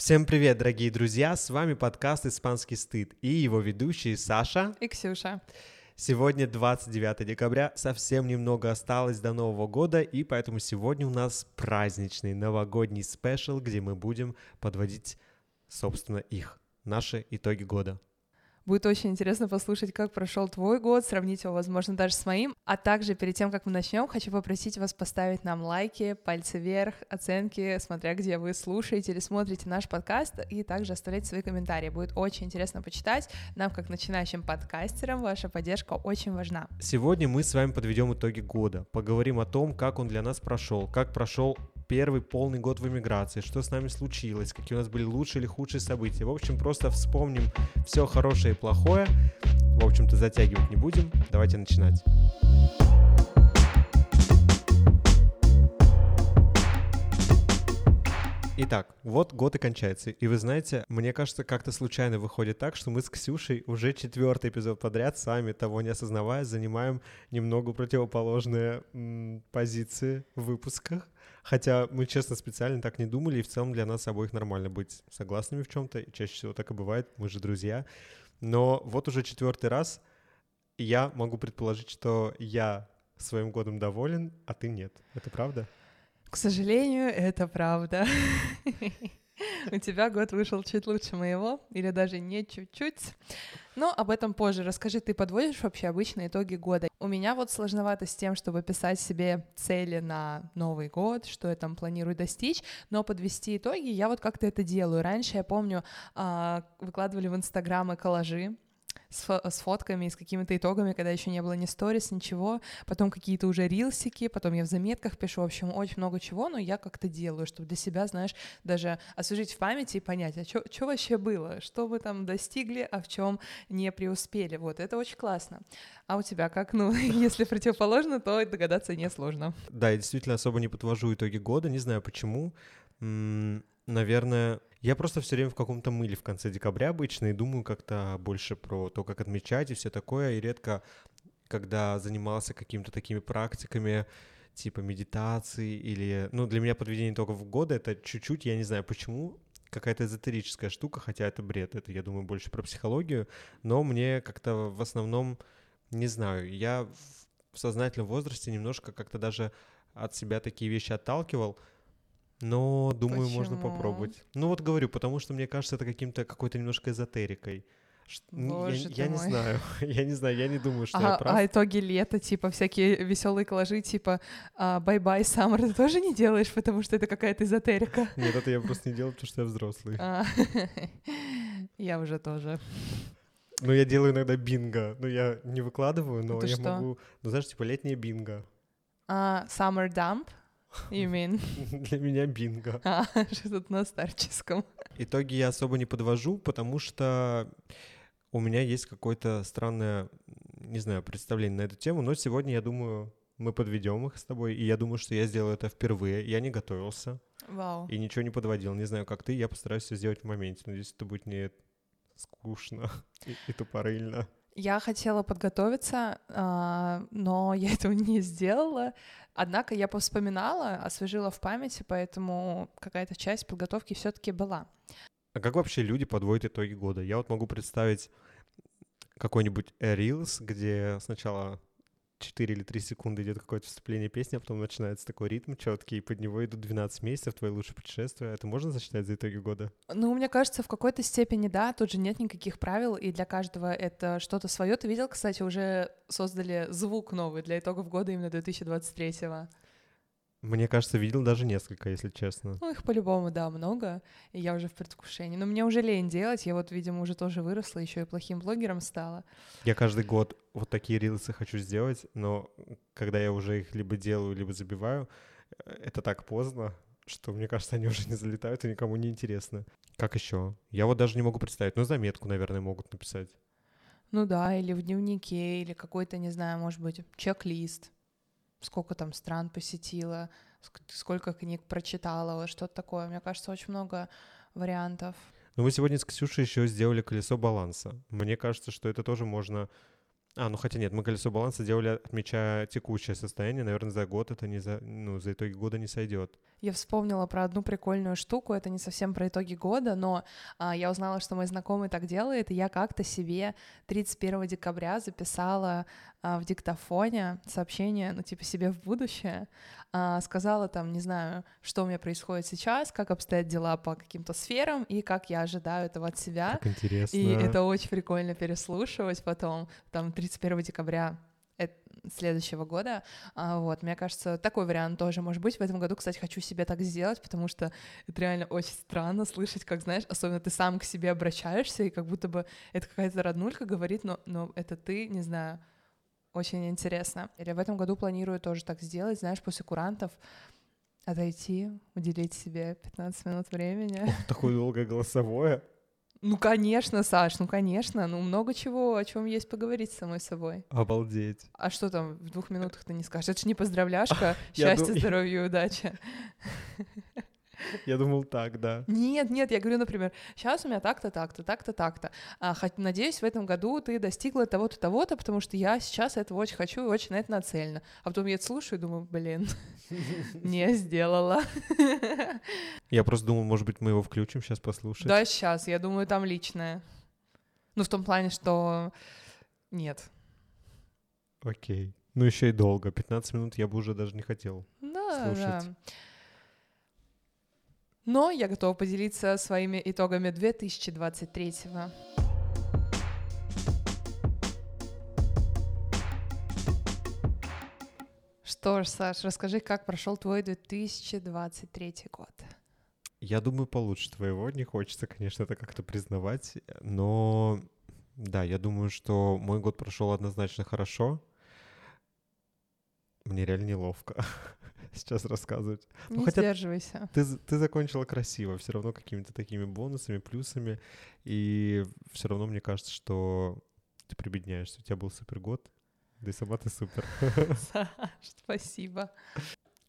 Всем привет, дорогие друзья! С вами подкаст «Испанский стыд» и его ведущие Саша и Ксюша. Сегодня 29 декабря, совсем немного осталось до Нового года, и поэтому сегодня у нас праздничный новогодний спешл, где мы будем подводить, собственно, их, наши итоги года. Будет очень интересно послушать, как прошел твой год, сравнить его, возможно, даже с моим. А также перед тем, как мы начнем, хочу попросить вас поставить нам лайки, пальцы вверх, оценки, смотря где вы слушаете или смотрите наш подкаст, и также оставлять свои комментарии. Будет очень интересно почитать. Нам, как начинающим подкастерам, ваша поддержка очень важна. Сегодня мы с вами подведем итоги года, поговорим о том, как он для нас прошел, как прошел первый полный год в эмиграции, что с нами случилось, какие у нас были лучшие или худшие события. В общем, просто вспомним все хорошее и плохое. В общем-то, затягивать не будем. Давайте начинать. Итак, вот год и кончается. И вы знаете, мне кажется, как-то случайно выходит так, что мы с Ксюшей уже четвертый эпизод подряд, сами того не осознавая, занимаем немного противоположные м, позиции в выпусках. Хотя мы, честно, специально так не думали, и в целом для нас обоих нормально быть согласными в чем-то, чаще всего так и бывает, мы же друзья. Но вот уже четвертый раз я могу предположить, что я своим годом доволен, а ты нет. Это правда? К сожалению, это правда. У тебя год вышел чуть лучше моего, или даже не чуть-чуть. Но об этом позже. Расскажи, ты подводишь вообще обычные итоги года? У меня вот сложновато с тем, чтобы писать себе цели на Новый год, что я там планирую достичь, но подвести итоги я вот как-то это делаю. Раньше, я помню, а, выкладывали в Инстаграмы коллажи, с, с фотками, с какими-то итогами, когда еще не было ни сторис, ничего, потом какие-то уже рилсики, потом я в заметках пишу, в общем, очень много чего, но я как-то делаю, чтобы для себя, знаешь, даже освежить в памяти и понять, а что вообще было, что вы там достигли, а в чем не преуспели, вот, это очень классно. А у тебя как, ну, если противоположно, то догадаться несложно. Да, я действительно особо не подвожу итоги года, не знаю почему, наверное, я просто все время в каком-то мыле в конце декабря обычно и думаю как-то больше про то, как отмечать и все такое, и редко, когда занимался какими-то такими практиками, типа медитации или... Ну, для меня подведение итогов года — это чуть-чуть, я не знаю почему, какая-то эзотерическая штука, хотя это бред, это, я думаю, больше про психологию, но мне как-то в основном, не знаю, я в сознательном возрасте немножко как-то даже от себя такие вещи отталкивал, но, думаю, Почему? можно попробовать. Ну вот говорю, потому что мне кажется, это каким-то какой-то немножко эзотерикой. Боже я, я не знаю, я не знаю, я не думаю, что а, я прав. А итоги лета, типа всякие веселые коллажи, типа bye-bye, summer, ты тоже не делаешь, потому что это какая-то эзотерика? Нет, это я просто не делаю, потому что я взрослый. А, я уже тоже. Ну, я делаю иногда бинго. Ну, я не выкладываю, но я могу... Ну, знаешь, типа летнее бинго. А, summer dump? You mean? Для меня бинго. А, что тут на старческом. Итоги я особо не подвожу, потому что у меня есть какое-то странное, не знаю, представление на эту тему, но сегодня, я думаю, мы подведем их с тобой, и я думаю, что я сделаю это впервые. Я не готовился. Вау. И ничего не подводил. Не знаю, как ты, я постараюсь все сделать в моменте. Надеюсь, это будет не скучно и, и тупорыльно. Я хотела подготовиться, а, но я этого не сделала. Однако я повспоминала, освежила в памяти, поэтому какая-то часть подготовки все-таки была. А как вообще люди подводят итоги года? Я вот могу представить какой-нибудь Reels, где сначала 4 или 3 секунды идет какое-то вступление песни, а потом начинается такой ритм четкий, и под него идут 12 месяцев, твои лучшие путешествия. Это можно засчитать за итоги года? Ну, мне кажется, в какой-то степени да, тут же нет никаких правил, и для каждого это что-то свое. Ты видел, кстати, уже создали звук новый для итогов года именно 2023-го. Мне кажется, видел даже несколько, если честно. Ну, их по-любому, да, много, и я уже в предвкушении. Но мне уже лень делать, я вот, видимо, уже тоже выросла, еще и плохим блогером стала. Я каждый год вот такие рилсы хочу сделать, но когда я уже их либо делаю, либо забиваю, э, это так поздно, что, мне кажется, они уже не залетают и никому не интересно. Как еще? Я вот даже не могу представить. Ну, заметку, наверное, могут написать. Ну да, или в дневнике, или какой-то, не знаю, может быть, чек-лист сколько там стран посетила, сколько книг прочитала, что-то такое. Мне кажется, очень много вариантов. Ну, мы сегодня с Ксюшей еще сделали колесо баланса. Мне кажется, что это тоже можно А, ну хотя нет, мы колесо баланса делали, отмечая текущее состояние. Наверное, за год это не за, ну, за итоги года не сойдет. Я вспомнила про одну прикольную штуку, это не совсем про итоги года, но а, я узнала, что мой знакомый так делает, и я как-то себе 31 декабря записала а, в диктофоне сообщение, ну, типа, себе в будущее, а, сказала там, не знаю, что у меня происходит сейчас, как обстоят дела по каким-то сферам, и как я ожидаю этого от себя. Как интересно. И это очень прикольно переслушивать потом, там, 31 декабря следующего года. А, вот, мне кажется, такой вариант тоже может быть. В этом году, кстати, хочу себе так сделать, потому что это реально очень странно слышать, как, знаешь, особенно ты сам к себе обращаешься, и как будто бы это какая-то роднулька говорит, но, но это ты, не знаю, очень интересно. Или в этом году планирую тоже так сделать, знаешь, после курантов отойти, уделить себе 15 минут времени. Ох, такое долгое голосовое. Ну, конечно, Саш, ну, конечно. Ну, много чего, о чем есть поговорить с самой собой. Обалдеть. А что там в двух минутах ты не скажешь? Это же не поздравляшка, счастья, здоровья и удачи. Я думал так, да. Нет, нет, я говорю, например, сейчас у меня так-то, так-то, так-то, так-то. А, хоть, надеюсь, в этом году ты достигла того-то, того-то, потому что я сейчас этого очень хочу и очень на это нацелена. А потом я это слушаю и думаю, блин, не сделала. Я просто думал, может быть, мы его включим сейчас послушать. Да, сейчас, я думаю, там личное. Ну, в том плане, что нет. Окей. Ну, еще и долго. 15 минут я бы уже даже не хотел да, слушать. Да. Но я готова поделиться своими итогами 2023 -го. Что ж, Саш, расскажи, как прошел твой 2023 год? Я думаю, получше твоего. Не хочется, конечно, это как-то признавать, но да, я думаю, что мой год прошел однозначно хорошо. Мне реально неловко. сейчас рассказывать. Ну, Не ну, хотя сдерживайся. Ты, ты закончила красиво, все равно какими-то такими бонусами, плюсами, и все равно мне кажется, что ты прибедняешься. У тебя был супер год, да и сама ты супер. Саш, спасибо.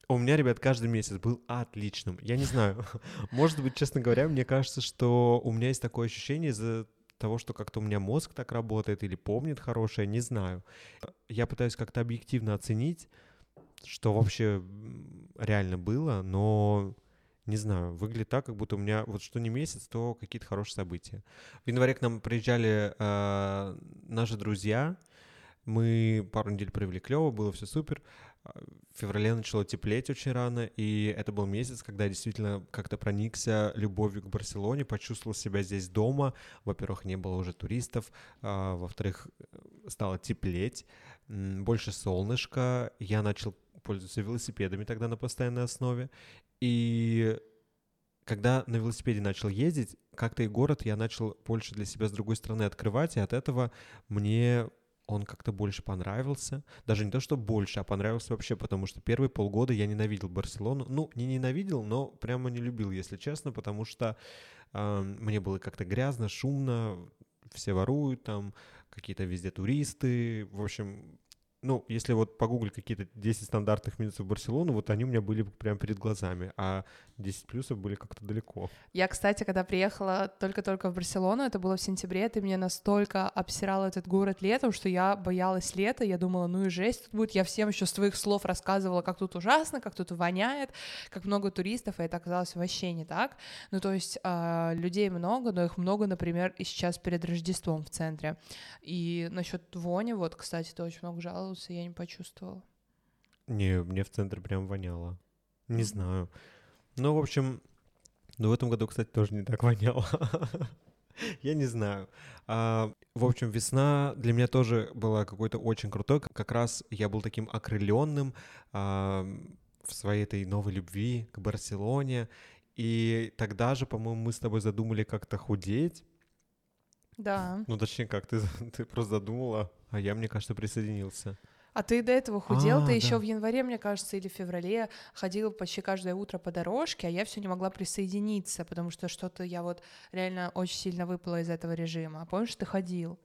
У меня, ребят, каждый месяц был отличным. Я не знаю, может быть, честно говоря, мне кажется, что у меня есть такое ощущение из-за того, что как-то у меня мозг так работает или помнит хорошее, не знаю. Я пытаюсь как-то объективно оценить, что вообще реально было, но не знаю, выглядит так, как будто у меня вот что не месяц, то какие-то хорошие события. В январе к нам приезжали э, наши друзья, мы пару недель провели клево, было все супер. В феврале начало теплеть очень рано, и это был месяц, когда я действительно как-то проникся любовью к Барселоне, почувствовал себя здесь дома. Во-первых, не было уже туристов, а, во-вторых, стало теплеть, больше солнышка, я начал пользуются велосипедами тогда на постоянной основе. И когда на велосипеде начал ездить, как-то и город я начал больше для себя с другой стороны открывать, и от этого мне он как-то больше понравился. Даже не то, что больше, а понравился вообще, потому что первые полгода я ненавидел Барселону. Ну, не ненавидел, но прямо не любил, если честно, потому что э, мне было как-то грязно, шумно, все воруют там, какие-то везде туристы. В общем, ну, если вот погуглить какие-то 10 стандартных минусов Барселоны, вот они у меня были прямо перед глазами, а 10 плюсов были как-то далеко. Я, кстати, когда приехала только-только в Барселону, это было в сентябре, ты мне настолько обсирал этот город летом, что я боялась лета, я думала, ну и жесть тут будет. Я всем еще с твоих слов рассказывала, как тут ужасно, как тут воняет, как много туристов, и это оказалось вообще не так. Ну, то есть э, людей много, но их много, например, и сейчас перед Рождеством в центре. И насчет вони, вот, кстати, ты очень много жаловался, я не почувствовала. Не, мне в центре прям воняло. Не знаю. Ну, в общем, ну, в этом году, кстати, тоже не так воняло. Я не знаю. А, в общем, весна для меня тоже была какой-то очень крутой. Как раз я был таким окрыленным а, в своей этой новой любви к Барселоне. И тогда же, по-моему, мы с тобой задумали как-то худеть. Да. Ну, точнее, как ты, ты просто задумала, а я, мне кажется, присоединился. А ты до этого худел, а, ты да. еще в январе, мне кажется, или в феврале ходил почти каждое утро по дорожке, а я все не могла присоединиться, потому что что-то я вот реально очень сильно выпала из этого режима. А помнишь, ты ходил?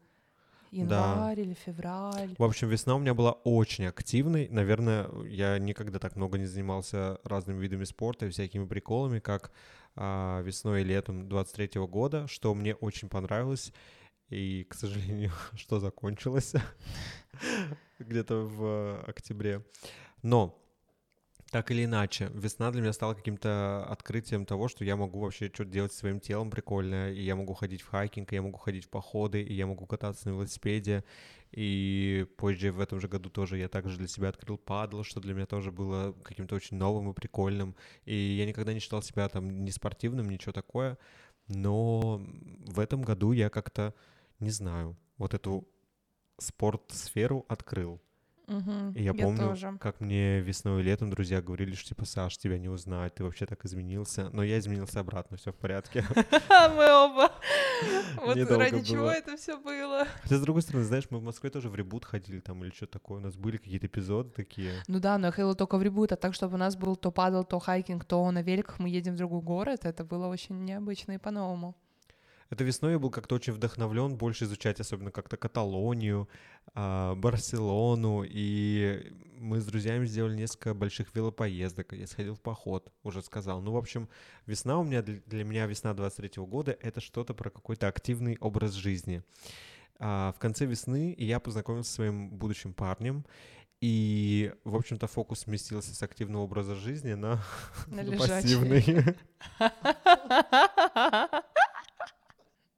Январь да. или февраль. В общем, весна у меня была очень активной. Наверное, я никогда так много не занимался разными видами спорта и всякими приколами, как а, весной и летом 23 года, что мне очень понравилось. И, к сожалению, что закончилось где-то в октябре. Но так или иначе, весна для меня стала каким-то открытием того, что я могу вообще что-то делать со своим телом прикольное, и я могу ходить в хайкинг, и я могу ходить в походы, и я могу кататься на велосипеде, и позже в этом же году тоже я также для себя открыл падл, что для меня тоже было каким-то очень новым и прикольным, и я никогда не считал себя там не спортивным, ничего такое, но в этом году я как-то, не знаю, вот эту спорт-сферу открыл. Угу, И я помню, тоже. как мне весной и летом друзья говорили, что типа, Саш, тебя не узнать, ты вообще так изменился. Но я изменился обратно, все в порядке. Мы оба. Вот ради чего это все было. Хотя, с другой стороны, знаешь, мы в Москве тоже в ребут ходили там или что-то такое. У нас были какие-то эпизоды такие. Ну да, но я ходила только в ребут, а так, чтобы у нас был то падал, то хайкинг, то на великах мы едем в другой город, это было очень необычно и по-новому. Это весной я был как-то очень вдохновлен больше изучать, особенно как-то Каталонию, а, Барселону, и мы с друзьями сделали несколько больших велопоездок, я сходил в поход, уже сказал. Ну, в общем, весна у меня, для меня весна 23 года — это что-то про какой-то активный образ жизни. А, В конце весны я познакомился со своим будущим парнем, и, в общем-то, фокус сместился с активного образа жизни на, На пассивный.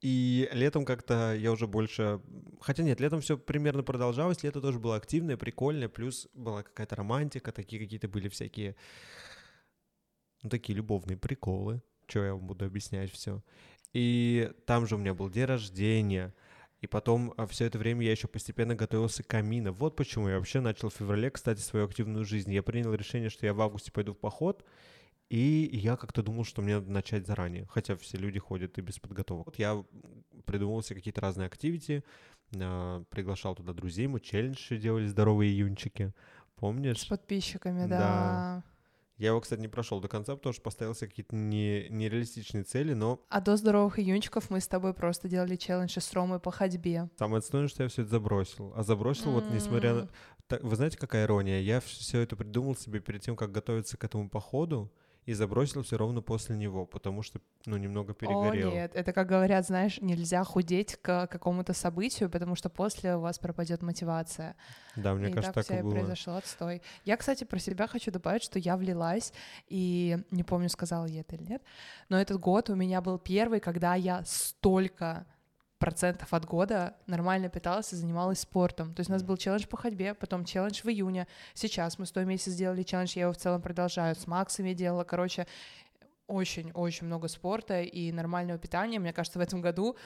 И летом как-то я уже больше... Хотя нет, летом все примерно продолжалось, лето тоже было активное, прикольное, плюс была какая-то романтика, такие какие-то были всякие... Ну, такие любовные приколы, что я вам буду объяснять все. И там же у меня был день рождения, и потом все это время я еще постепенно готовился к камину. Вот почему я вообще начал в феврале, кстати, свою активную жизнь. Я принял решение, что я в августе пойду в поход, и я как-то думал, что мне надо начать заранее, хотя все люди ходят и без подготовок. Вот я придумал себе какие-то разные активити, а, приглашал туда друзей, мы челлендж еще делали, здоровые июнчики, С помнишь? подписчиками, Да. да. Я его, кстати, не прошел до конца, потому что поставил себе какие-то не, нереалистичные цели, но А до здоровых июнчиков мы с тобой просто делали челленджи с Ромой по ходьбе. самое отстойное, что я все это забросил. А забросил вот несмотря на... Вы знаете, какая ирония? Я все это придумал себе перед тем, как готовиться к этому походу, и забросил все ровно после него, потому что, ну, немного перегорел. О, нет, это, как говорят, знаешь, нельзя худеть к какому-то событию, потому что после у вас пропадет мотивация. Да, мне и кажется, так, так, и было. произошел отстой. Я, кстати, про себя хочу добавить, что я влилась, и не помню, сказала я это или нет, но этот год у меня был первый, когда я столько процентов от года нормально питалась и занималась спортом. То есть у нас был челлендж по ходьбе, потом челлендж в июне. Сейчас мы с той месяц сделали челлендж, я его в целом продолжаю. С Максом я делала, короче, очень-очень много спорта и нормального питания. Мне кажется, в этом году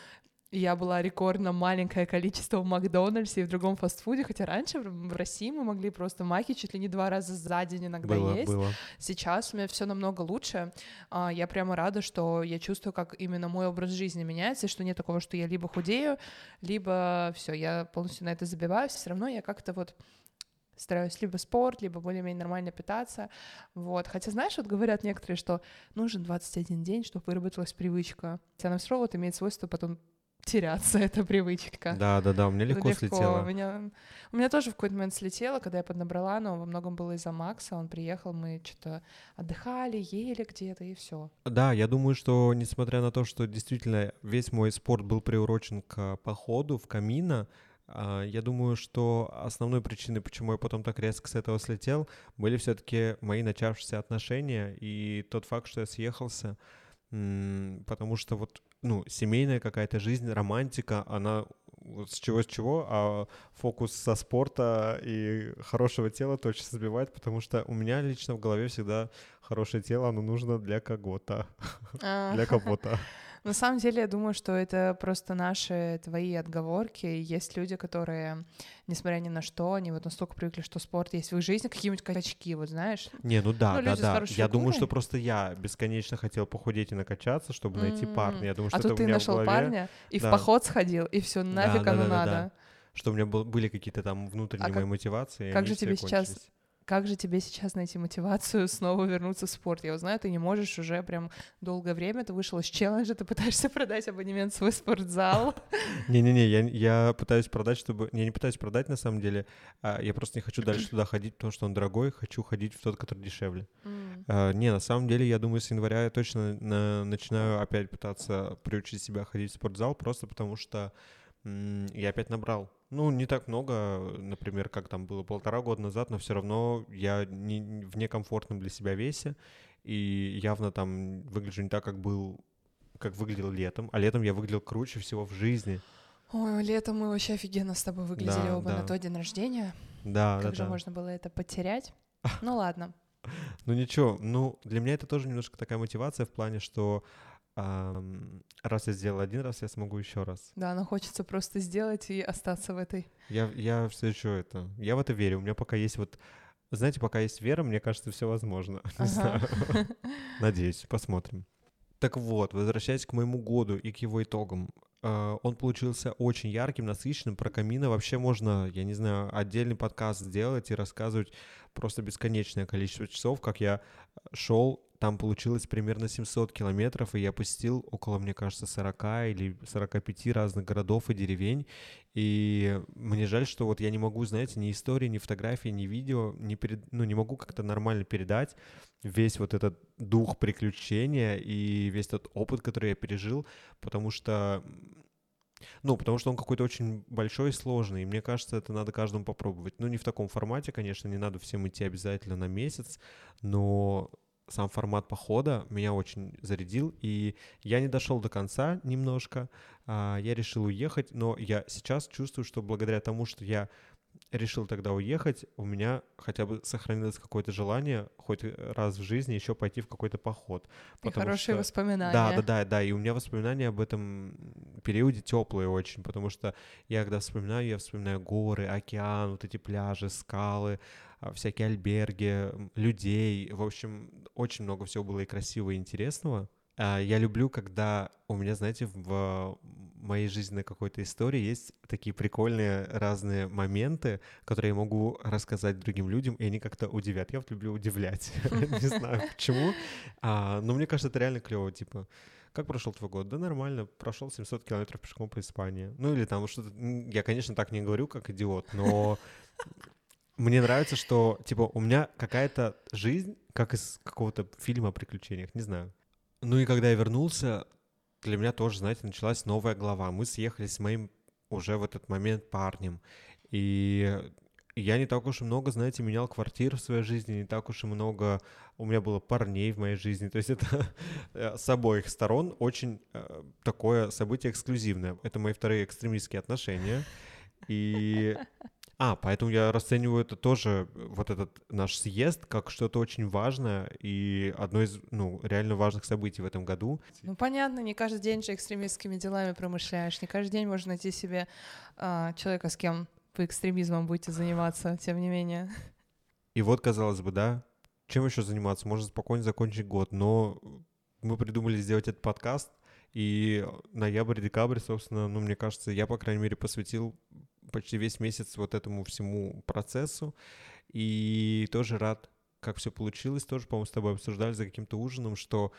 я была рекордно маленькое количество в Макдональдсе и в другом фастфуде, хотя раньше в России мы могли просто маки чуть ли не два раза за день иногда Было, есть. было. Сейчас у меня все намного лучше. А, Я прямо рада, что я чувствую, как именно мой образ жизни меняется, и что нет такого, что я либо худею, либо все, я полностью на это забиваюсь. Все равно я как-то вот стараюсь либо спорт, либо более-менее нормально питаться. Вот. Хотя, знаешь, вот говорят некоторые, что нужен 21 день, чтобы выработалась привычка. Хотя она все равно вот имеет свойство потом теряться, эта привычка. Да, да, да, у меня легко, У слетело. меня, у меня тоже в какой-то момент слетело, когда я поднабрала, но во многом было из-за Макса. Он приехал, мы что-то отдыхали, ели где-то, и все. Да, я думаю, что несмотря на то, что действительно весь мой спорт был приурочен к походу в камина, я думаю, что основной причиной, почему я потом так резко с этого слетел, были все-таки мои начавшиеся отношения и тот факт, что я съехался, потому что вот, ну, семейная какая-то жизнь, романтика, она с чего с чего, а фокус со спорта и хорошего тела точно сбивает, потому что у меня лично в голове всегда хорошее тело, оно нужно для кого-то, для кого-то. На самом деле, я думаю, что это просто наши твои отговорки. Есть люди, которые, несмотря ни на что, они вот настолько привыкли, что спорт есть в их жизни, какие-нибудь качки, вот знаешь. Не, ну да, Ну, да, да. Я думаю, фигурой. что просто я бесконечно хотел похудеть и накачаться, чтобы найти парня. Я думаю, что а тут ты в нашел голове, парня и в Да. поход сходил, и все, нафиг да, оно да, да, надо. да. что у меня был- были какие-то там внутренние А мои как- мотивации. как же тебе сейчас кончились. Как же тебе сейчас найти мотивацию снова вернуться в спорт? Я вот знаю, ты не можешь уже прям долгое время, ты вышел из челленджа, ты пытаешься продать абонемент в свой спортзал. Не-не-не, я, я пытаюсь продать, чтобы... Я не пытаюсь продать, на самом деле. а я просто не хочу дальше туда ходить, потому что он дорогой. Хочу ходить в тот, который дешевле. А, не, на самом деле, я думаю, с января я точно на- начинаю опять пытаться приучить себя ходить в спортзал, просто потому что я опять набрал. Ну, не так много, например, как там было полтора года назад, но все равно я не, в некомфортном для себя весе, и явно там выгляжу не так, как был, как выглядел летом, а летом я выглядел круче всего в жизни. Ой, летом мы вообще офигенно с тобой выглядели да, оба да. на тот день рождения. Да, как да, же да. можно было это потерять? Ну ладно. Ну ничего, ну для меня это тоже немножко такая мотивация в плане, что раз я сделал один раз, я смогу еще раз. Да, но хочется просто сделать и остаться в этой. Я, я все еще это, я в это верю. У меня пока есть вот, знаете, пока есть вера, мне кажется, все возможно. Не знаю. Надеюсь, посмотрим. Так вот, возвращаясь к моему году и к его итогам, э, он получился очень ярким, насыщенным. Про камина вообще можно, я не знаю, отдельный подкаст сделать и рассказывать просто бесконечное количество часов, как я шел там получилось примерно 700 километров, и я посетил около, мне кажется, 40 или 45 разных городов и деревень. И мне жаль, что вот я не могу, знаете, ни истории, ни фотографии, ни видео, не перед... ну, не могу как-то нормально передать весь вот этот дух приключения и весь тот опыт, который я пережил, потому что ну, потому что он какой-то очень большой и сложный, и мне кажется, это надо каждому попробовать. Ну, не в таком формате, конечно, не надо всем идти обязательно на месяц, но сам формат похода меня очень зарядил, и я не дошел до конца немножко, а, я решил уехать, но я сейчас чувствую, что благодаря тому, что я решил тогда уехать, у меня хотя бы сохранилось какое-то желание хоть раз в жизни еще пойти в какой-то поход. И хорошие что... воспоминания. Да, да, да, да. И у меня воспоминания об этом периоде теплые очень, потому что я когда вспоминаю, я вспоминаю горы, океан, вот эти пляжи, скалы, а, всякие альберги, людей. В общем, очень много всего было и красивого, и интересного. А, я люблю, когда у меня, знаете, в моей жизненной какой-то истории есть такие прикольные разные моменты, которые я могу рассказать другим людям, и они как-то удивят. Я вот люблю удивлять. Не знаю почему. А, но мне кажется, это реально клево. Типа, как прошел твой год? Да нормально, прошел 700 километров пешком по Испании. Ну или там что-то... Я, конечно, так не говорю, как идиот, но мне нравится, что, типа, у меня какая-то жизнь, как из какого-то фильма о приключениях, не знаю. Ну и когда я вернулся, для меня тоже, знаете, началась новая глава. Мы съехали с моим уже в этот момент парнем. И я не так уж и много, знаете, менял квартир в своей жизни, не так уж и много у меня было парней в моей жизни. То есть это э, с обоих сторон очень э, такое событие эксклюзивное. Это мои вторые экстремистские отношения. И а, поэтому я расцениваю это тоже, вот этот наш съезд, как что-то очень важное и одно из, ну, реально важных событий в этом году. Ну, понятно, не каждый день же экстремистскими делами промышляешь, не каждый день можно найти себе а, человека, с кем по экстремизмам будете заниматься, тем не менее. И вот, казалось бы, да, чем еще заниматься? Можно спокойно закончить год, но мы придумали сделать этот подкаст, и ноябрь-декабрь, собственно, ну, мне кажется, я, по крайней мере, посвятил почти весь месяц вот этому всему процессу. И тоже рад, как все получилось. Тоже, по-моему, с тобой обсуждали за каким-то ужином, что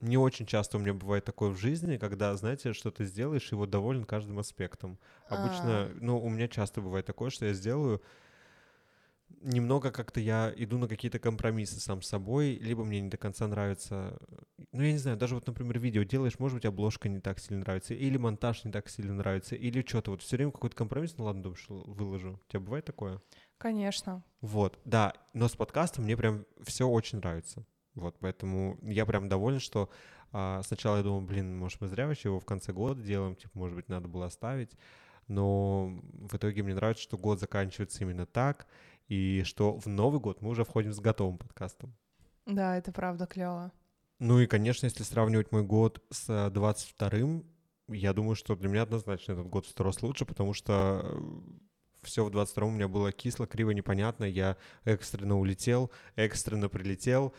не очень часто у меня бывает такое в жизни, когда, знаете, что ты сделаешь, и вот доволен каждым аспектом. Обычно, а. ну, у меня часто бывает такое, что я сделаю, немного как-то я иду на какие-то компромиссы сам с собой, либо мне не до конца нравится, ну, я не знаю, даже вот, например, видео делаешь, может быть, обложка не так сильно нравится, или монтаж не так сильно нравится, или что-то, вот все время какой-то компромисс, ну ладно, думаешь, выложу. У тебя бывает такое? Конечно. Вот, да, но с подкастом мне прям все очень нравится. Вот, поэтому я прям доволен, что а, сначала я думал, блин, может, мы зря вообще его в конце года делаем, типа, может быть, надо было оставить, но в итоге мне нравится, что год заканчивается именно так, и что в Новый год мы уже входим с готовым подкастом. Да, это правда клево. Ну и, конечно, если сравнивать мой год с 22-м, я думаю, что для меня однозначно этот год в сто раз лучше, потому что э, все в 22-м у меня было кисло, криво, непонятно. Я экстренно улетел, экстренно прилетел,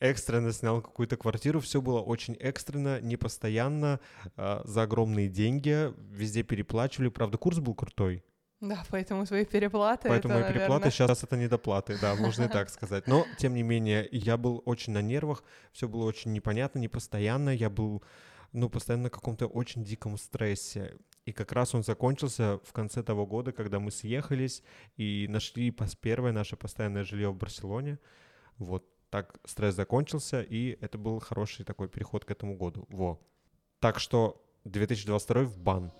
экстренно снял какую-то квартиру. Все было очень экстренно, непостоянно, э, за огромные деньги. Везде переплачивали. Правда, курс был крутой. Да, поэтому свои переплаты. Поэтому это, мои переплаты наверное... сейчас это недоплаты, да, можно и так сказать. Но, тем не менее, я был очень на нервах, все было очень непонятно, непостоянно, я был, ну, постоянно на каком-то очень диком стрессе. И как раз он закончился в конце того года, когда мы съехались и нашли первое наше постоянное жилье в Барселоне. Вот так стресс закончился, и это был хороший такой переход к этому году. Во. Так что 2022 в бан.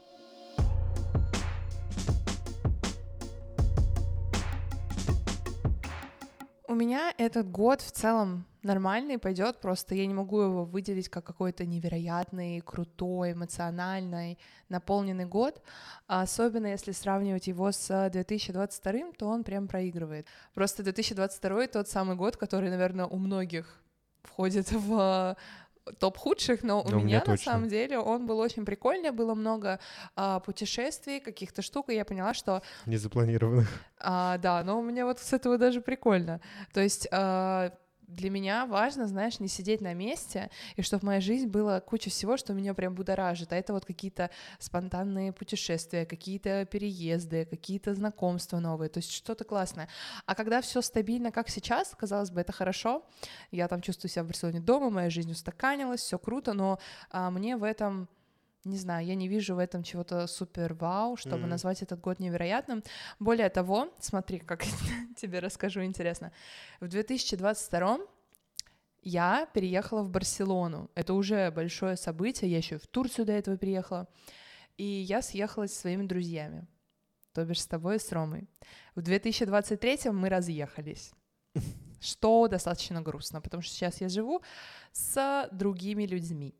Меня этот год в целом нормальный пойдет, просто я не могу его выделить как какой-то невероятный, крутой, эмоциональный, наполненный год, а особенно если сравнивать его с 2022, то он прям проигрывает. Просто 2022 тот самый год, который, наверное, у многих входит в топ худших, но, но у меня, на самом деле он был очень прикольный, было много а, путешествий, каких-то штук, и я поняла, что... Незапланированных. А, да, но у меня вот с этого даже прикольно. То есть... А, для меня важно, знаешь, не сидеть на месте, и чтобы в моей жизни было куча всего, что меня прям будоражит. А это вот какие-то спонтанные путешествия, какие-то переезды, какие-то знакомства новые, то есть что-то классное. А когда все стабильно, как сейчас, казалось бы, это хорошо. Я там чувствую себя в Барселоне дома, моя жизнь устаканилась, все круто, но а, мне в этом не знаю, я не вижу в этом чего-то супер вау, чтобы mm-hmm. назвать этот год невероятным. Более того, смотри, как тебе расскажу интересно. В 2022 я переехала в Барселону. Это уже большое событие. Я еще в Турцию до этого переехала. И я съехалась со своими друзьями. То бишь с тобой и с Ромой. В 2023 мы разъехались. Что достаточно грустно, потому что сейчас я живу с другими людьми.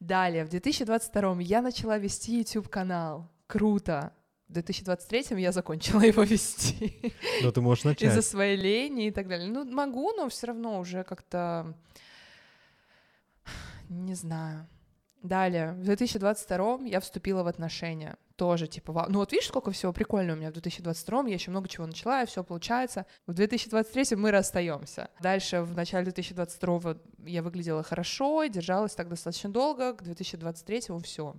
Далее, в 2022 я начала вести YouTube-канал. Круто. В 2023 я закончила его вести. Но ты можешь начать. Из-за своей лени и так далее. Ну, могу, но все равно уже как-то... Не знаю. Далее, в 2022 я вступила в отношения. Тоже, типа, ну вот видишь, сколько всего прикольного у меня в 2022, я еще много чего начала, и все получается. В 2023 мы расстаемся. Дальше, в начале 2022 я выглядела хорошо, держалась так достаточно долго, к 2023 все,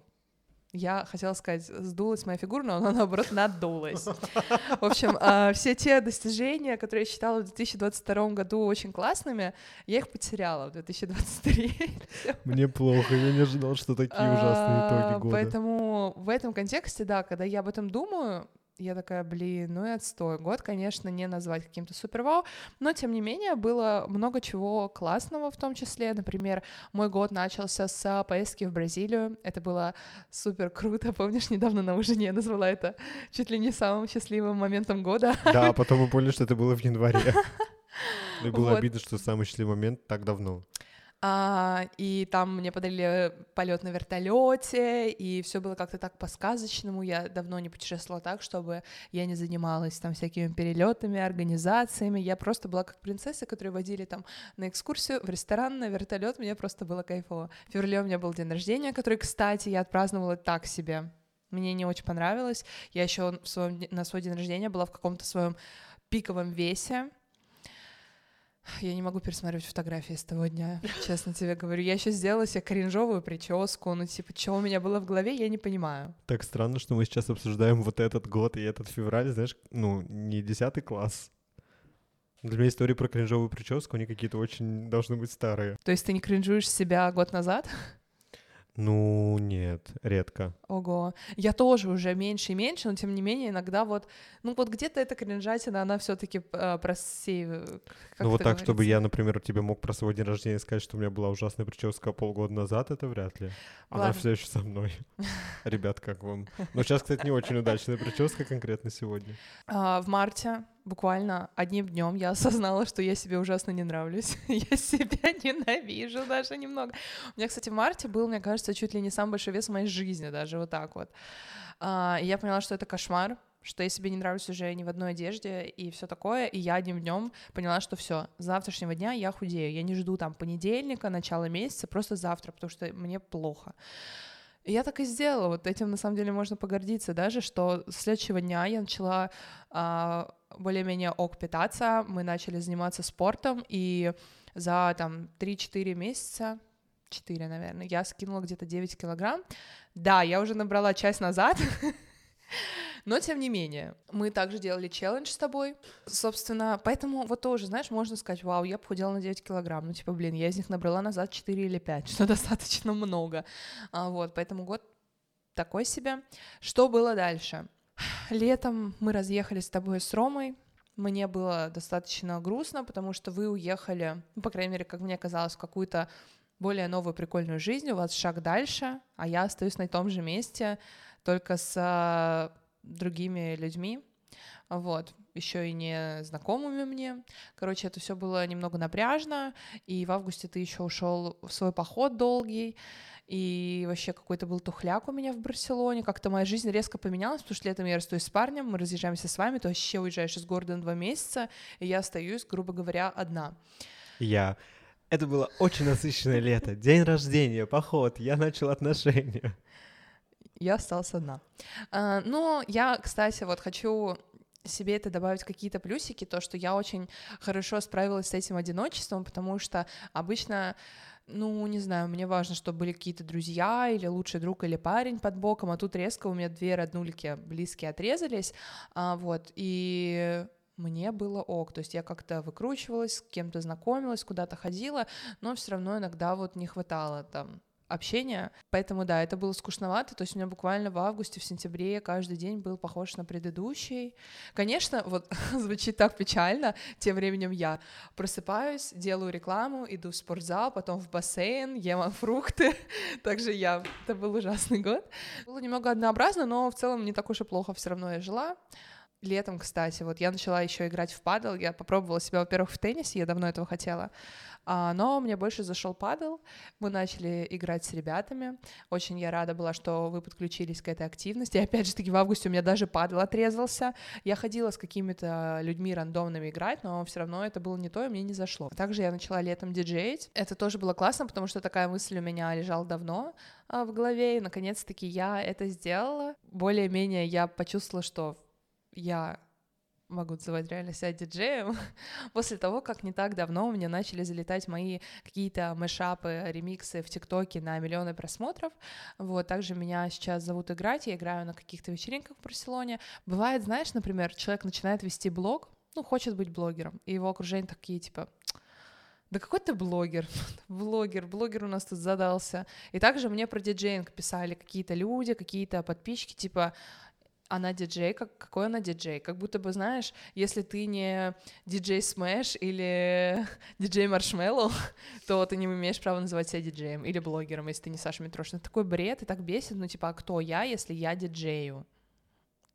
я хотела сказать, сдулась моя фигура, но она, наоборот, надулась. В общем, а, все те достижения, которые я считала в 2022 году очень классными, я их потеряла в 2023. Мне плохо, я не ожидал, что такие ужасные итоги а, года. Поэтому в этом контексте, да, когда я об этом думаю, я такая, блин, ну и отстой. Год, конечно, не назвать каким-то супер вау, но тем не менее было много чего классного в том числе. Например, мой год начался с поездки в Бразилию. Это было супер круто. Помнишь, недавно на ужине я назвала это чуть ли не самым счастливым моментом года. Да, потом мы поняли, что это было в январе. И было вот. обидно, что самый счастливый момент так давно. А, и там мне подарили полет на вертолете, и все было как-то так по-сказочному. Я давно не путешествовала так, чтобы я не занималась там всякими перелетами, организациями. Я просто была как принцесса, которую водили там на экскурсию, в ресторан, на вертолет. Мне просто было кайфово. В феврале у меня был день рождения, который, кстати, я отпраздновала так себе. Мне не очень понравилось. Я еще на свой день рождения была в каком-то своем пиковом весе я не могу пересматривать фотографии с того дня, честно тебе говорю. Я еще сделала себе кринжовую прическу, ну типа, что у меня было в голове, я не понимаю. Так странно, что мы сейчас обсуждаем вот этот год и этот февраль, знаешь, ну, не десятый класс. Для меня истории про кринжовую прическу, они какие-то очень должны быть старые. То есть ты не кринжуешь себя год назад? Ну, нет, редко. Ого. Я тоже уже меньше и меньше, но тем не менее иногда вот, ну вот где-то эта кринжатина, она все таки э, просеивает. Ну вот так, говорится. чтобы я, например, тебе мог про свой день рождения сказать, что у меня была ужасная прическа полгода назад, это вряд ли. Она Ладно. все еще со мной. Ребят, как вам? Но сейчас, кстати, не очень удачная прическа конкретно сегодня. А, в марте буквально одним днем я осознала, что я себе ужасно не нравлюсь. я себя ненавижу даже немного. У меня, кстати, в марте был, мне кажется, чуть ли не самый большой вес в моей жизни, даже вот так вот. А, и я поняла, что это кошмар, что я себе не нравлюсь уже ни в одной одежде и все такое. И я одним днем поняла, что все, с завтрашнего дня я худею. Я не жду там понедельника, начала месяца, просто завтра, потому что мне плохо. Я так и сделала. Вот этим на самом деле можно погордиться даже, что с следующего дня я начала а, более-менее ок питаться, мы начали заниматься спортом, и за там 3-4 месяца 4, наверное, я скинула где-то 9 килограмм. Да, я уже набрала часть назад, но тем не менее, мы также делали челлендж с тобой, собственно, поэтому вот тоже, знаешь, можно сказать, вау, я похудела на 9 килограмм, ну типа, блин, я из них набрала назад 4 или 5, что достаточно много, а, вот, поэтому год такой себе. Что было дальше? Летом мы разъехались с тобой с Ромой. Мне было достаточно грустно, потому что вы уехали, ну, по крайней мере, как мне казалось, в какую-то более новую прикольную жизнь, у вас шаг дальше, а я остаюсь на том же месте, только с а, другими людьми. Вот. еще и не знакомыми мне. Короче, это все было немного напряжно, и в августе ты еще ушел в свой поход долгий, и вообще какой-то был тухляк у меня в Барселоне, как-то моя жизнь резко поменялась, потому что летом я расстаюсь с парнем, мы разъезжаемся с вами, ты вообще уезжаешь из города на два месяца, и я остаюсь, грубо говоря, одна. Я. Это было очень насыщенное лето. День рождения, поход, я начал отношения. Я осталась одна. А, но я, кстати, вот хочу себе это добавить какие-то плюсики, то, что я очень хорошо справилась с этим одиночеством, потому что обычно ну, не знаю, мне важно, чтобы были какие-то друзья или лучший друг или парень под боком, а тут резко у меня две роднулики близкие отрезались, а, вот, и мне было ок, то есть я как-то выкручивалась, с кем-то знакомилась, куда-то ходила, но все равно иногда вот не хватало там общения, поэтому да, это было скучновато, то есть у меня буквально в августе, в сентябре каждый день был похож на предыдущий. Конечно, вот звучит так печально, тем временем я просыпаюсь, делаю рекламу, иду в спортзал, потом в бассейн, ем фрукты, также я, это был ужасный год. Было немного однообразно, но в целом не так уж и плохо все равно я жила. Летом, кстати, вот я начала еще играть в падл. Я попробовала себя, во-первых, в теннисе, я давно этого хотела. А, но мне больше зашел падл. Мы начали играть с ребятами. Очень я рада была, что вы подключились к этой активности. И опять же таки в августе у меня даже падл отрезался. Я ходила с какими-то людьми рандомными играть, но все равно это было не то, и мне не зашло. Также я начала летом диджеить. Это тоже было классно, потому что такая мысль у меня лежала давно а, в голове, и наконец-таки я это сделала. Более-менее я почувствовала, что я могу называть реально себя диджеем, после того, как не так давно у меня начали залетать мои какие-то мешапы, ремиксы в ТикТоке на миллионы просмотров. Вот, также меня сейчас зовут играть, я играю на каких-то вечеринках в Барселоне. Бывает, знаешь, например, человек начинает вести блог, ну, хочет быть блогером, и его окружение такие, типа, да какой ты блогер, блогер, блогер у нас тут задался. И также мне про диджеинг писали какие-то люди, какие-то подписчики, типа, она диджей, как, какой она диджей? Как будто бы, знаешь, если ты не диджей Смэш или диджей Маршмеллоу, то ты не имеешь права называть себя диджеем или блогером, если ты не Саша Митрошина. Такой бред и так бесит, ну типа, а кто я, если я диджею?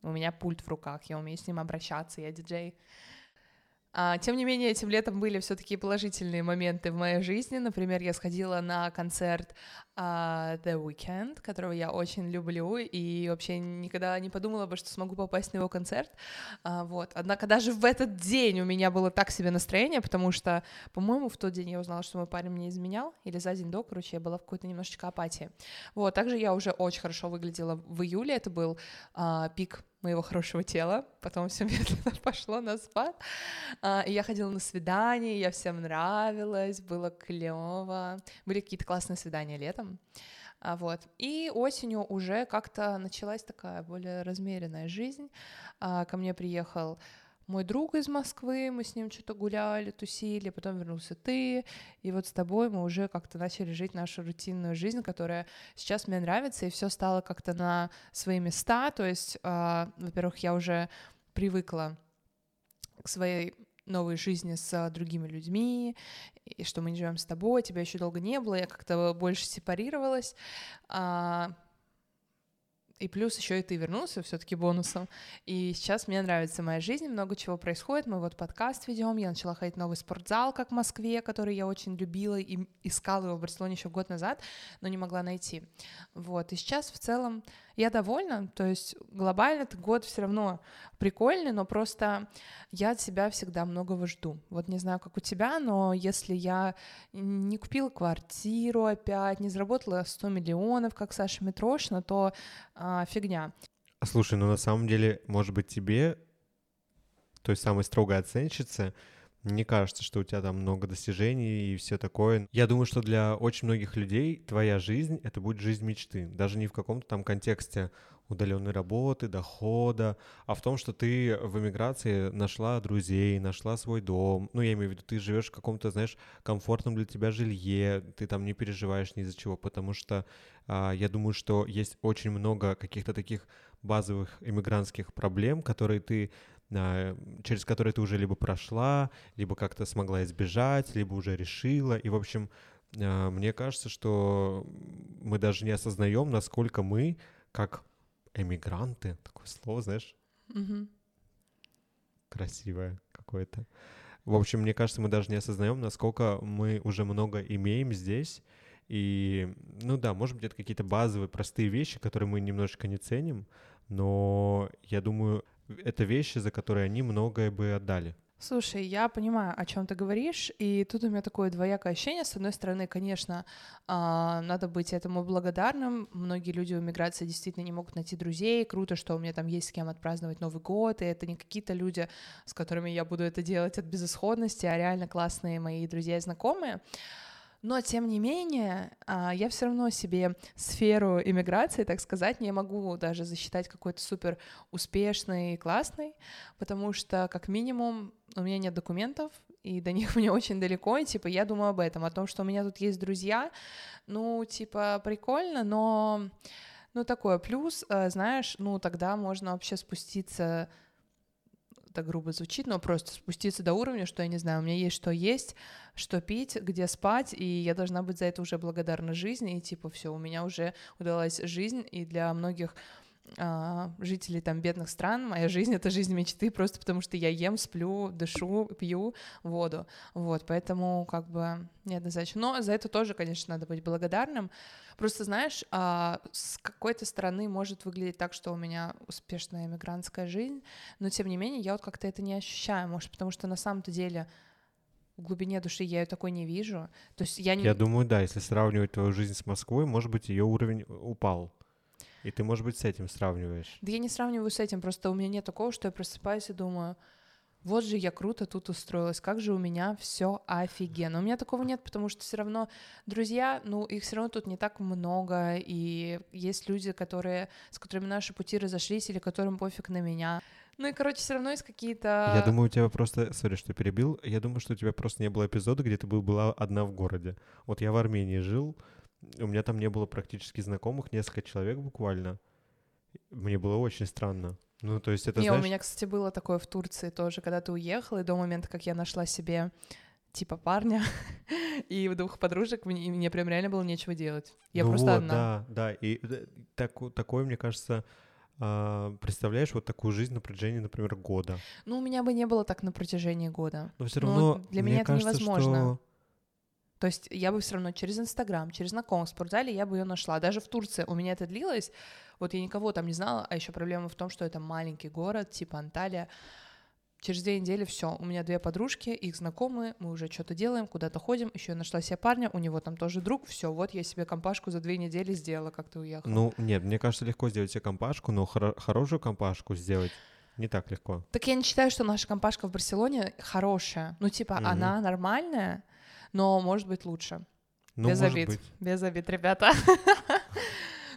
У меня пульт в руках, я умею с ним обращаться, я диджей. А, тем не менее, этим летом были все-таки положительные моменты в моей жизни. Например, я сходила на концерт uh, The Weeknd, которого я очень люблю, и вообще никогда не подумала бы, что смогу попасть на его концерт. Uh, вот. Однако даже в этот день у меня было так себе настроение, потому что, по-моему, в тот день я узнала, что мой парень мне изменял, или за день до, короче, я была в какой-то немножечко апатии. Вот. Также я уже очень хорошо выглядела в июле, это был пик моего хорошего тела, потом все медленно пошло на спад. А, и я ходила на свидания, я всем нравилась, было клево. Были какие-то классные свидания летом. А, вот. И осенью уже как-то началась такая более размеренная жизнь. А, ко мне приехал мой друг из Москвы, мы с ним что-то гуляли, тусили, потом вернулся ты, и вот с тобой мы уже как-то начали жить нашу рутинную жизнь, которая сейчас мне нравится, и все стало как-то на свои места, то есть, э, во-первых, я уже привыкла к своей новой жизни с другими людьми, и что мы не живем с тобой, тебя еще долго не было, я как-то больше сепарировалась, а, и плюс еще и ты вернулся все-таки бонусом. И сейчас мне нравится моя жизнь, много чего происходит. Мы вот подкаст ведем, я начала ходить в новый спортзал, как в Москве, который я очень любила и искала его в Барселоне еще год назад, но не могла найти. Вот. И сейчас в целом я довольна, то есть глобально этот год все равно прикольный, но просто я от себя всегда многого жду. Вот не знаю, как у тебя, но если я не купила квартиру опять, не заработала 100 миллионов, как Саша Митрошина, то а, фигня. Слушай, ну на самом деле, может быть, тебе, той самой строгой оценщице, не кажется, что у тебя там много достижений и все такое. Я думаю, что для очень многих людей твоя жизнь — это будет жизнь мечты. Даже не в каком-то там контексте удаленной работы, дохода, а в том, что ты в эмиграции нашла друзей, нашла свой дом. Ну, я имею в виду, ты живешь в каком-то, знаешь, комфортном для тебя жилье, ты там не переживаешь ни из-за чего, потому что а, я думаю, что есть очень много каких-то таких базовых иммигрантских проблем, которые ты через которые ты уже либо прошла, либо как-то смогла избежать, либо уже решила. И, в общем, а, мне кажется, что мы даже не осознаем, насколько мы, как эмигранты, такое слово, знаешь, угу. красивое какое-то. В общем, мне кажется, мы даже не осознаем, насколько мы уже много имеем здесь. И, ну да, может быть, это какие-то базовые, простые вещи, которые мы немножечко не ценим, но я думаю, это вещи, за которые они многое бы отдали. Слушай, я понимаю, о чем ты говоришь, и тут у меня такое двоякое ощущение. С одной стороны, конечно, а, надо быть этому благодарным. Многие люди в миграции действительно не могут найти друзей. Круто, что у меня там есть с кем отпраздновать Новый год, и это не какие-то люди, с которыми я буду это делать от безысходности, а реально классные мои друзья и знакомые. Но, тем не менее, а, я все равно себе сферу иммиграции, так сказать, не могу даже засчитать какой-то супер успешный и классный, потому что, как минимум, у меня нет документов, и до них мне очень далеко, и, типа, я думаю об этом, о том, что у меня тут есть друзья, ну, типа, прикольно, но, ну, такое, плюс, э, знаешь, ну, тогда можно вообще спуститься так грубо звучит, но просто спуститься до уровня, что я не знаю, у меня есть что есть, что пить, где спать, и я должна быть за это уже благодарна жизни, и типа все, у меня уже удалась жизнь, и для многих а, жителей там бедных стран, моя жизнь — это жизнь мечты, просто потому что я ем, сплю, дышу, пью воду, вот, поэтому как бы неоднозначно. Но за это тоже, конечно, надо быть благодарным. Просто, знаешь, а, с какой-то стороны может выглядеть так, что у меня успешная эмигрантская жизнь, но тем не менее я вот как-то это не ощущаю, может, потому что на самом-то деле в глубине души я ее такой не вижу. То есть я не... Я думаю, да, если сравнивать твою жизнь с Москвой, может быть, ее уровень упал. И ты, может быть, с этим сравниваешь. Да я не сравниваю с этим, просто у меня нет такого, что я просыпаюсь и думаю, вот же я круто тут устроилась, как же у меня все офигенно. У меня такого нет, потому что все равно друзья, ну, их все равно тут не так много, и есть люди, которые, с которыми наши пути разошлись, или которым пофиг на меня. Ну и, короче, все равно есть какие-то... Я думаю, у тебя просто... Сори, что перебил. Я думаю, что у тебя просто не было эпизода, где ты был, была одна в городе. Вот я в Армении жил, у меня там не было практически знакомых, несколько человек буквально. Мне было очень странно. Ну, то есть это, Не, знаешь... у меня, кстати, было такое в Турции тоже, когда ты уехал, и до момента, как я нашла себе типа парня и двух подружек, мне, мне прям реально было нечего делать. Я ну просто вот, одна. Да, да, и э, так, такое, мне кажется, а, представляешь вот такую жизнь на протяжении, например, года. Ну, у меня бы не было так на протяжении года. Но все равно для мне меня это кажется, невозможно. Что... То есть я бы все равно через Инстаграм, через знакомых в спортзале я бы ее нашла. Даже в Турции у меня это длилось. Вот я никого там не знала, а еще проблема в том, что это маленький город, типа Анталия. Через две недели все, у меня две подружки, их знакомые, мы уже что-то делаем, куда-то ходим. Еще я нашла себе парня, у него там тоже друг. Все, вот я себе компашку за две недели сделала, как ты уехал. Ну, нет, мне кажется, легко сделать себе компашку, но хоро- хорошую компашку сделать не так легко. Так я не считаю, что наша компашка в Барселоне хорошая. Ну, типа, Мгм. она нормальная, но может быть лучше. Ну, без обид. быть. Без обид, ребята.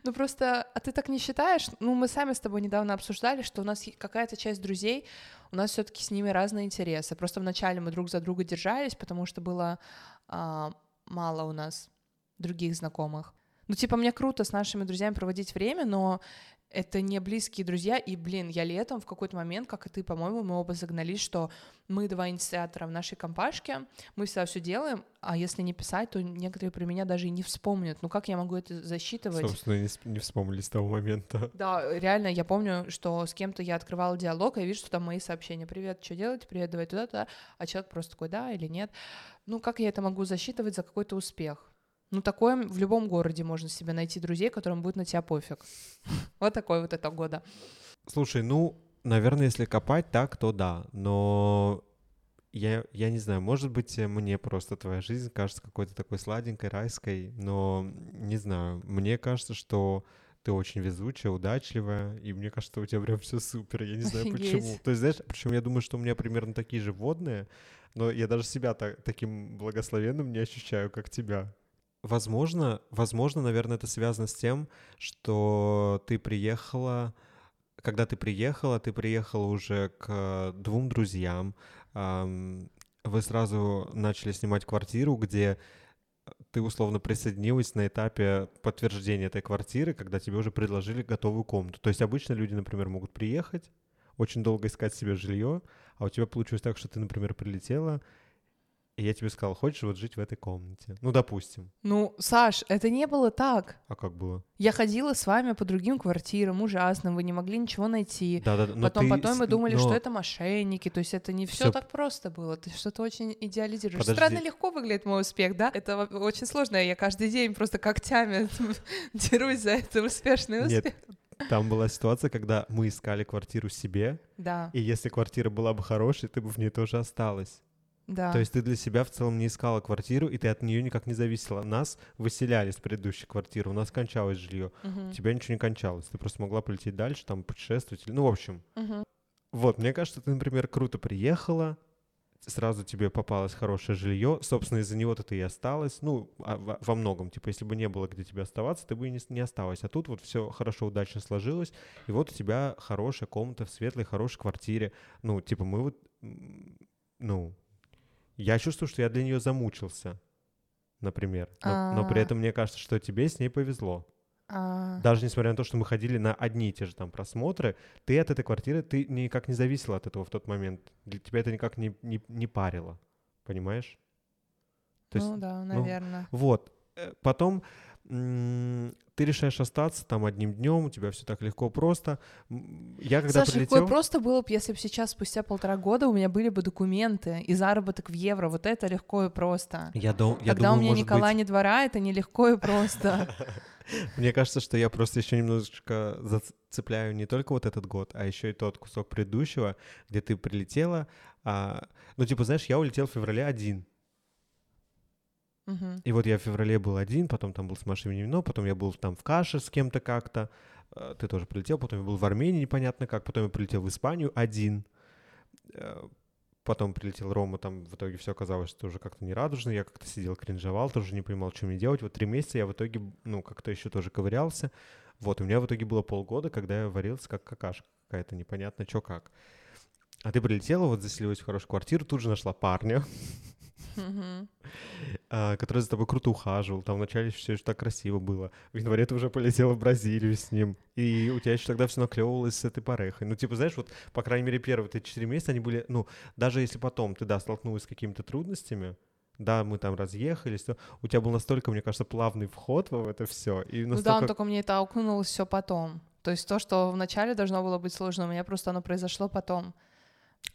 Ну просто, а ты так не считаешь? Ну мы сами с тобой недавно обсуждали, что у нас какая-то часть друзей, у нас все таки с ними разные интересы. Просто вначале мы друг за друга держались, потому что было а, мало у нас других знакомых. Ну типа мне круто с нашими друзьями проводить время, но это не близкие друзья, и, блин, я летом в какой-то момент, как и ты, по-моему, мы оба загнались, что мы два инициатора в нашей компашке, мы всегда все делаем, а если не писать, то некоторые про меня даже и не вспомнят. Ну как я могу это засчитывать? Собственно, не, вспомнили с того момента. Да, реально, я помню, что с кем-то я открывала диалог, и я вижу, что там мои сообщения. Привет, что делаете? Привет, давай туда-туда. А человек просто такой, да или нет. Ну, как я это могу засчитывать за какой-то успех? Ну, такое в любом городе можно себе найти друзей, которым будет на тебя пофиг. Вот такой вот это года. Слушай, ну, наверное, если копать так, то да. Но я, я не знаю, может быть, э, мне просто твоя жизнь кажется какой-то такой сладенькой, райской, но не знаю. Мне кажется, что ты очень везучая, удачливая, и мне кажется, у тебя прям все супер. Я не знаю почему. Офигеть. То есть, знаешь, причем я думаю, что у меня примерно такие же водные, но я даже себя так, таким благословенным не ощущаю, как тебя. Возможно, возможно, наверное, это связано с тем, что ты приехала, когда ты приехала, ты приехала уже к двум друзьям, вы сразу начали снимать квартиру, где ты условно присоединилась на этапе подтверждения этой квартиры, когда тебе уже предложили готовую комнату. То есть обычно люди, например, могут приехать, очень долго искать себе жилье, а у тебя получилось так, что ты, например, прилетела, и я тебе сказал, хочешь вот жить в этой комнате? Ну, допустим. Ну, Саш, это не было так. А как было? Я ходила с вами по другим квартирам, ужасным, вы не могли ничего найти. Да-да-да. но Потом, ты потом мы думали, но- что это мошенники, то есть это не все Всё. так просто было, ты что-то очень идеализируешь. Подожди. Странно легко выглядит мой успех, да? Это очень сложно, я каждый день просто когтями дерусь за это успешный Нет, успех. там была ситуация, когда мы искали квартиру себе, Да, и если квартира была бы хорошей, ты бы в ней тоже осталась. Да. То есть ты для себя в целом не искала квартиру, и ты от нее никак не зависела. Нас выселяли с предыдущей квартиры, у нас кончалось жилье. Мгм, У тебя ничего не кончалось. Ты просто могла полететь дальше, там, путешествовать. Ну, в общем. мгм. Вот, мне кажется, ты, например, круто приехала, сразу тебе попалось хорошее жилье, собственно, из-за него-то ты и осталась, ну, а во, многом, типа, если бы не было где тебе оставаться, ты бы и не, осталась, а тут вот все хорошо, удачно сложилось, и вот у тебя хорошая комната в светлой, хорошей квартире, ну, типа, мы вот, ну, я чувствую, что я для нее замучился, например, но, но при А. этом мне кажется, что тебе с ней повезло. А, Даже несмотря на то, что мы ходили на одни и те же там просмотры, ты от этой квартиры, ты никак не зависела от этого в тот момент. Для тебя это никак не, не, не парило. Понимаешь? То есть, Ну да, ну, наверное. вот. Э, Потом м, ты решаешь остаться там одним днем, у тебя все так легко, просто. Я когда Саша, прилетел... легко просто было бы, если бы сейчас, спустя полтора года, у меня были бы документы и заработок в евро. Вот это легко и просто. Я, дум- я Когда думаю, у меня может Никола быть, не двора, это не легко и просто. Мне кажется, что я просто еще немножечко зацепляю не только вот этот год, а еще и тот кусок предыдущего, где ты прилетела. а, Ну, типа, знаешь, я улетел в феврале один. И вот я в феврале был один, потом там был с Машей Вино, потом я был там в Каше с кем-то как-то. э, Ты тоже прилетел, потом я был в Армении непонятно как, потом я прилетел в Испанию один. Э, Потом прилетел Рома, там в итоге все оказалось, что уже как-то нерадужно. Я как-то сидел, кринжевал, тоже не понимал, что мне делать. Вот три месяца я в итоге, ну, как-то еще тоже ковырялся. Вот, у меня в итоге было полгода, когда я варился как какашка какая-то, непонятно что как. А ты прилетела, вот заселилась в хорошую квартиру, тут же нашла парня, который за тобой круто ухаживал. Там вначале все еще так красиво было. В январе ты уже полетела в Бразилию с ним. И у тебя еще тогда все наклевывалось с этой парехой. Ну, типа, знаешь, вот, по крайней мере, первые эти четыре месяца они были, ну, даже если потом ты, да, столкнулась с какими-то трудностями, да, мы там разъехались, то у тебя был настолько, мне кажется, плавный вход в это все. И Ну да, настолько... он только мне это аукнулось все потом. То есть то, что вначале должно было быть сложно, у меня просто оно произошло потом.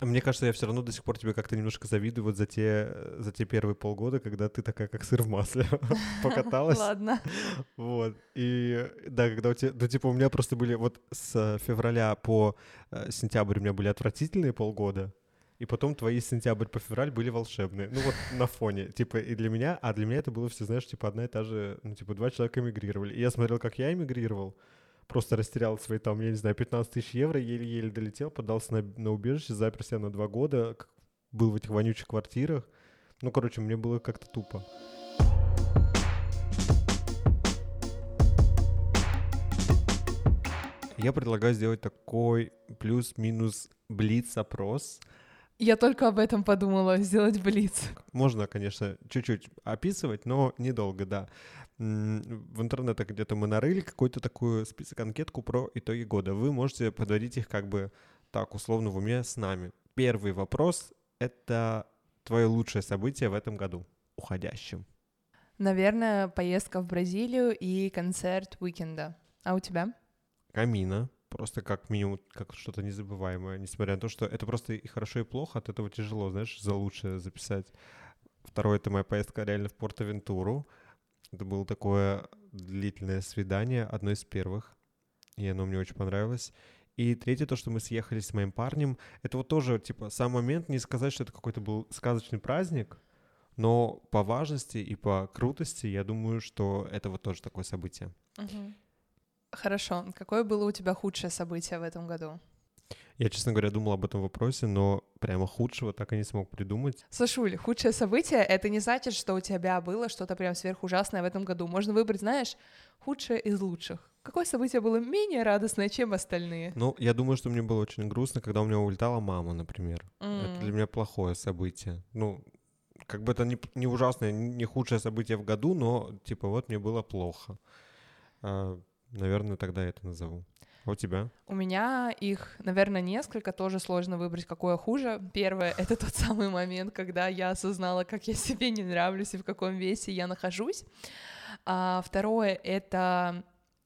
Мне кажется, я все равно до сих пор тебе как-то немножко завидую вот за те, за те первые полгода, когда ты такая, как сыр в масле, покаталась. Ладно. Вот. И да, когда у тебя, ну, типа, у меня просто были вот с февраля по э, сентябрь у меня были отвратительные полгода, и потом твои сентябрь по февраль были волшебные. Ну вот на фоне. Типа и для меня, а для меня это было все, знаешь, типа одна и та же, ну типа два человека эмигрировали. И я смотрел, как я эмигрировал, просто растерял свои там, я не знаю, 15 тысяч евро, еле-еле долетел, подался на, на убежище, запер себя на два года, был в этих вонючих квартирах. Ну, короче, мне было как-то тупо. Я предлагаю сделать такой плюс-минус блиц-опрос. Я только об этом подумала, сделать блиц. Можно, конечно, чуть-чуть описывать, но недолго, да. В интернете где-то мы нарыли какой-то такой список анкетку про итоги года. Вы можете подводить их как бы так условно в уме с нами. Первый вопрос — это твое лучшее событие в этом году, уходящем. Наверное, поездка в Бразилию и концерт уикенда. А у тебя? Камина, просто как минимум, как что-то незабываемое, несмотря на то, что это просто и хорошо, и плохо, от этого тяжело, знаешь, за лучшее записать. Второе — это моя поездка реально в Порто-Вентуру. Это было такое длительное свидание, одно из первых, и оно мне очень понравилось. И третье, то, что мы съехались с моим парнем, это вот тоже, типа, сам момент, не сказать, что это какой-то был сказочный праздник, но по важности и по крутости, я думаю, что это вот тоже такое событие. Хорошо. Какое было у тебя худшее событие в этом году? Я, честно говоря, думал об этом вопросе, но прямо худшего так и не смог придумать. Сашуль, худшее событие — это не значит, что у тебя было что-то прям сверхужасное в этом году. Можно выбрать, знаешь, худшее из лучших. Какое событие было менее радостное, чем остальные? Ну, я думаю, что мне было очень грустно, когда у меня улетала мама, например. Это М. для меня плохое событие. Ну, как бы это не, не ужасное, не худшее событие в году, но, типа, вот мне было плохо. А, наверное, тогда я это назову. А у тебя? У меня их, наверное, несколько, тоже сложно выбрать, какое хуже. Первое — это тот самый момент, когда я осознала, как я себе не нравлюсь и в каком весе я нахожусь. А второе — это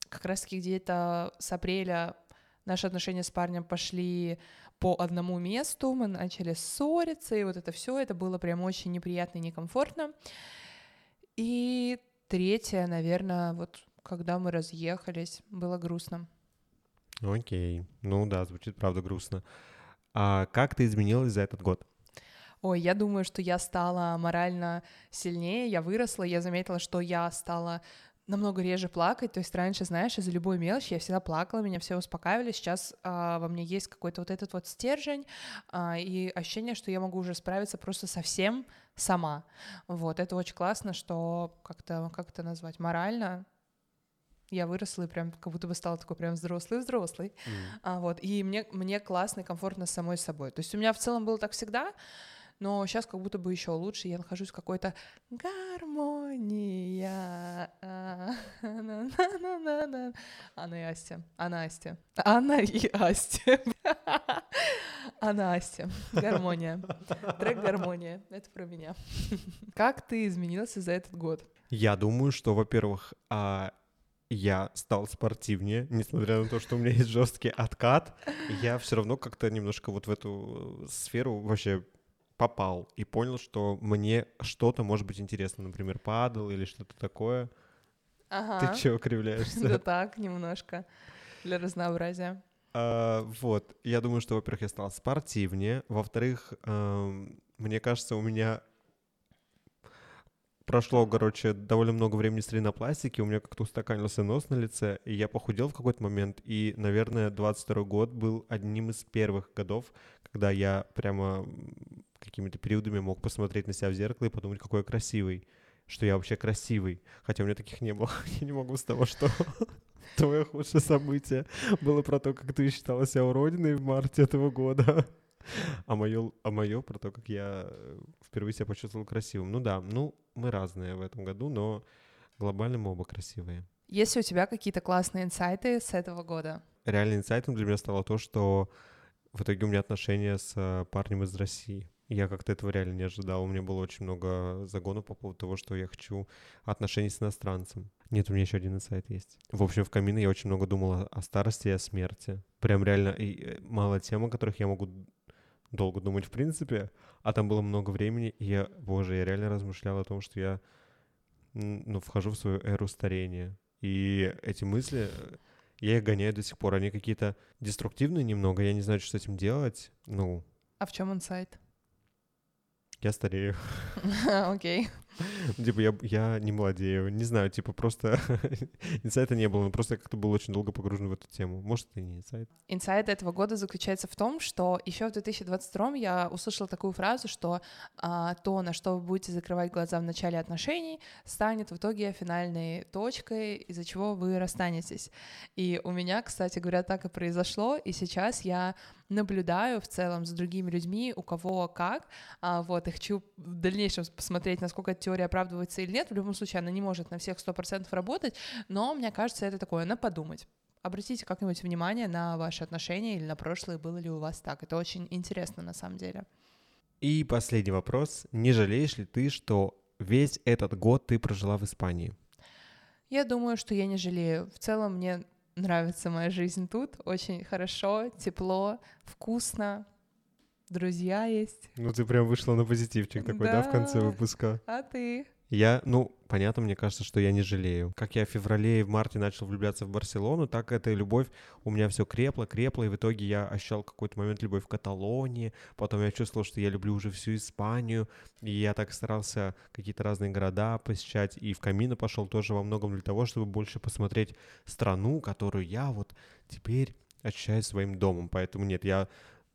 как раз-таки где-то с апреля наши отношения с парнем пошли по одному месту, мы начали ссориться, и вот это все, это было прям очень неприятно и некомфортно. И третье, наверное, вот когда мы разъехались, было грустно. Окей, ну да, звучит правда грустно. А как ты изменилась за этот год? Ой, я думаю, что я стала морально сильнее, я выросла, я заметила, что я стала намного реже плакать. То есть раньше, знаешь, из-за любой мелочи я всегда плакала, меня все успокаивали. Сейчас а, во мне есть какой-то вот этот вот стержень а, и ощущение, что я могу уже справиться просто совсем сама. Вот, это очень классно, что как-то, как это назвать, морально я выросла и прям как будто бы стала такой прям взрослый-взрослый. Mm. А, вот, и мне, мне классно и комфортно с самой собой. То есть у меня в целом было так всегда, но сейчас как будто бы еще лучше, я нахожусь в какой-то гармония. Анна и Астя. Анна Астя. Анна и Астя. Анна Астя. Гармония. Трек «Гармония». Это про меня. Как ты изменился за этот год? Я думаю, что, во-первых, а, я стал спортивнее, несмотря на то, что у меня есть жесткий откат, я все равно как-то немножко вот в эту сферу вообще попал и понял, что мне что-то может быть интересно, например, падал или что-то такое. Ага. Ты чего кривляешься? Да так, немножко, для разнообразия. А, вот, я думаю, что, во-первых, я стал спортивнее, во-вторых, мне кажется, у меня прошло, короче, довольно много времени с ринопластики, у меня как-то устаканился нос на лице, и я похудел в какой-то момент, и, наверное, 22 год был одним из первых годов, когда я прямо какими-то периодами мог посмотреть на себя в зеркало и подумать, какой я красивый, что я вообще красивый, хотя у меня таких не было. Я не могу с того, что твое худшее событие было про то, как ты считала себя уродиной в марте этого года. А мое, а мое про то, как я впервые себя почувствовал красивым. Ну да, ну мы разные в этом году, но глобально мы оба красивые. Есть ли у тебя какие-то классные инсайты с этого года? Реальным инсайтом для меня стало то, что в итоге у меня отношения с э, парнем из России. Я как-то этого реально не ожидал. У меня было очень много загонов по поводу того, что я хочу отношений с иностранцем. Нет, у меня еще один инсайт есть. В общем, в камине я очень много думал о старости и о смерти. Прям реально и э, мало тем, о которых я могу долго думать в принципе, а там было много времени, и я, боже, я реально размышлял о том, что я, ну, вхожу в свою эру старения. И эти мысли, я их гоняю до сих пор. Они какие-то деструктивные немного, я не знаю, что с этим делать. Ну. А в чем инсайт? Я старею. Окей. Типа я, я не молодею, не знаю, типа просто инсайта не было, но просто я как-то был очень долго погружен в эту тему. Может, это не инсайт? Инсайт этого года заключается в том, что еще в 2022 я услышала такую фразу, что а, то, на что вы будете закрывать глаза в начале отношений, станет в итоге финальной точкой, из-за чего вы расстанетесь. И у меня, кстати говоря, так и произошло, и сейчас я наблюдаю в целом за другими людьми, у кого как, а, вот, и хочу в дальнейшем посмотреть, насколько эта теория оправдывается или нет, в любом случае она не может на всех 100% работать, но мне кажется, это такое, на подумать. Обратите как-нибудь внимание на ваши отношения или на прошлое, было ли у вас так. Это очень интересно на самом деле. И последний вопрос. Не жалеешь ли ты, что весь этот год ты прожила в Испании? Я думаю, что я не жалею. В целом мне нравится моя жизнь тут. Очень хорошо, тепло, вкусно. Друзья есть. Ну, ты прям вышла на позитивчик такой, да, да в конце выпуска? А ты? Я, ну, понятно, мне кажется, что я не жалею. Как я в феврале и в марте начал влюбляться в Барселону, так эта любовь у меня все крепло, крепло, и в итоге я ощущал какой-то момент любовь в Каталонии, потом я чувствовал, что я люблю уже всю Испанию, и я так старался какие-то разные города посещать, и в Камино пошел тоже во многом для того, чтобы больше посмотреть страну, которую я вот теперь ощущаю своим домом. Поэтому нет, я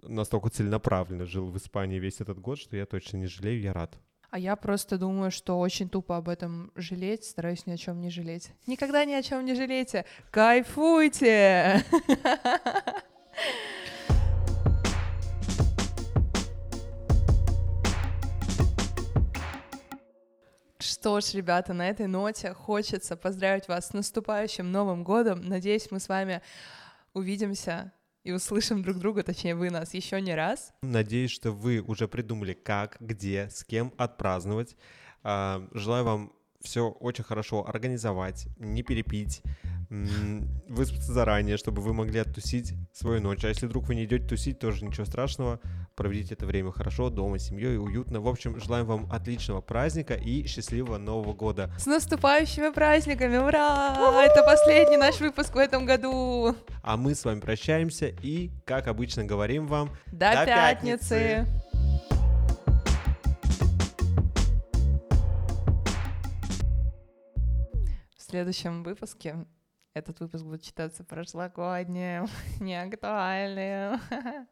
настолько целенаправленно жил в Испании весь этот год, что я точно не жалею, я рад. А я просто думаю, что очень тупо об этом жалеть, стараюсь ни о чем не жалеть. Никогда ни о чем не жалейте. Кайфуйте! Что ж, ребята, на этой ноте хочется поздравить вас с наступающим Новым годом. Надеюсь, мы с вами увидимся и услышим друг друга, точнее вы нас, еще не раз. Надеюсь, что вы уже придумали, как, где, с кем отпраздновать. А, желаю вам все очень хорошо организовать, не перепить, выспаться заранее, чтобы вы могли оттусить свою ночь. А если вдруг вы не идете тусить, тоже ничего страшного. Проведите это время хорошо, дома, с семьей, уютно. В общем, желаем вам отличного праздника и счастливого Нового года. С наступающими праздниками! Ура! Это последний наш выпуск в этом году. А мы с вами прощаемся и, как обычно, говорим вам до, до пятницы. пятницы. В следующем выпуске этот выпуск будет считаться прошлогодним, неактуальным.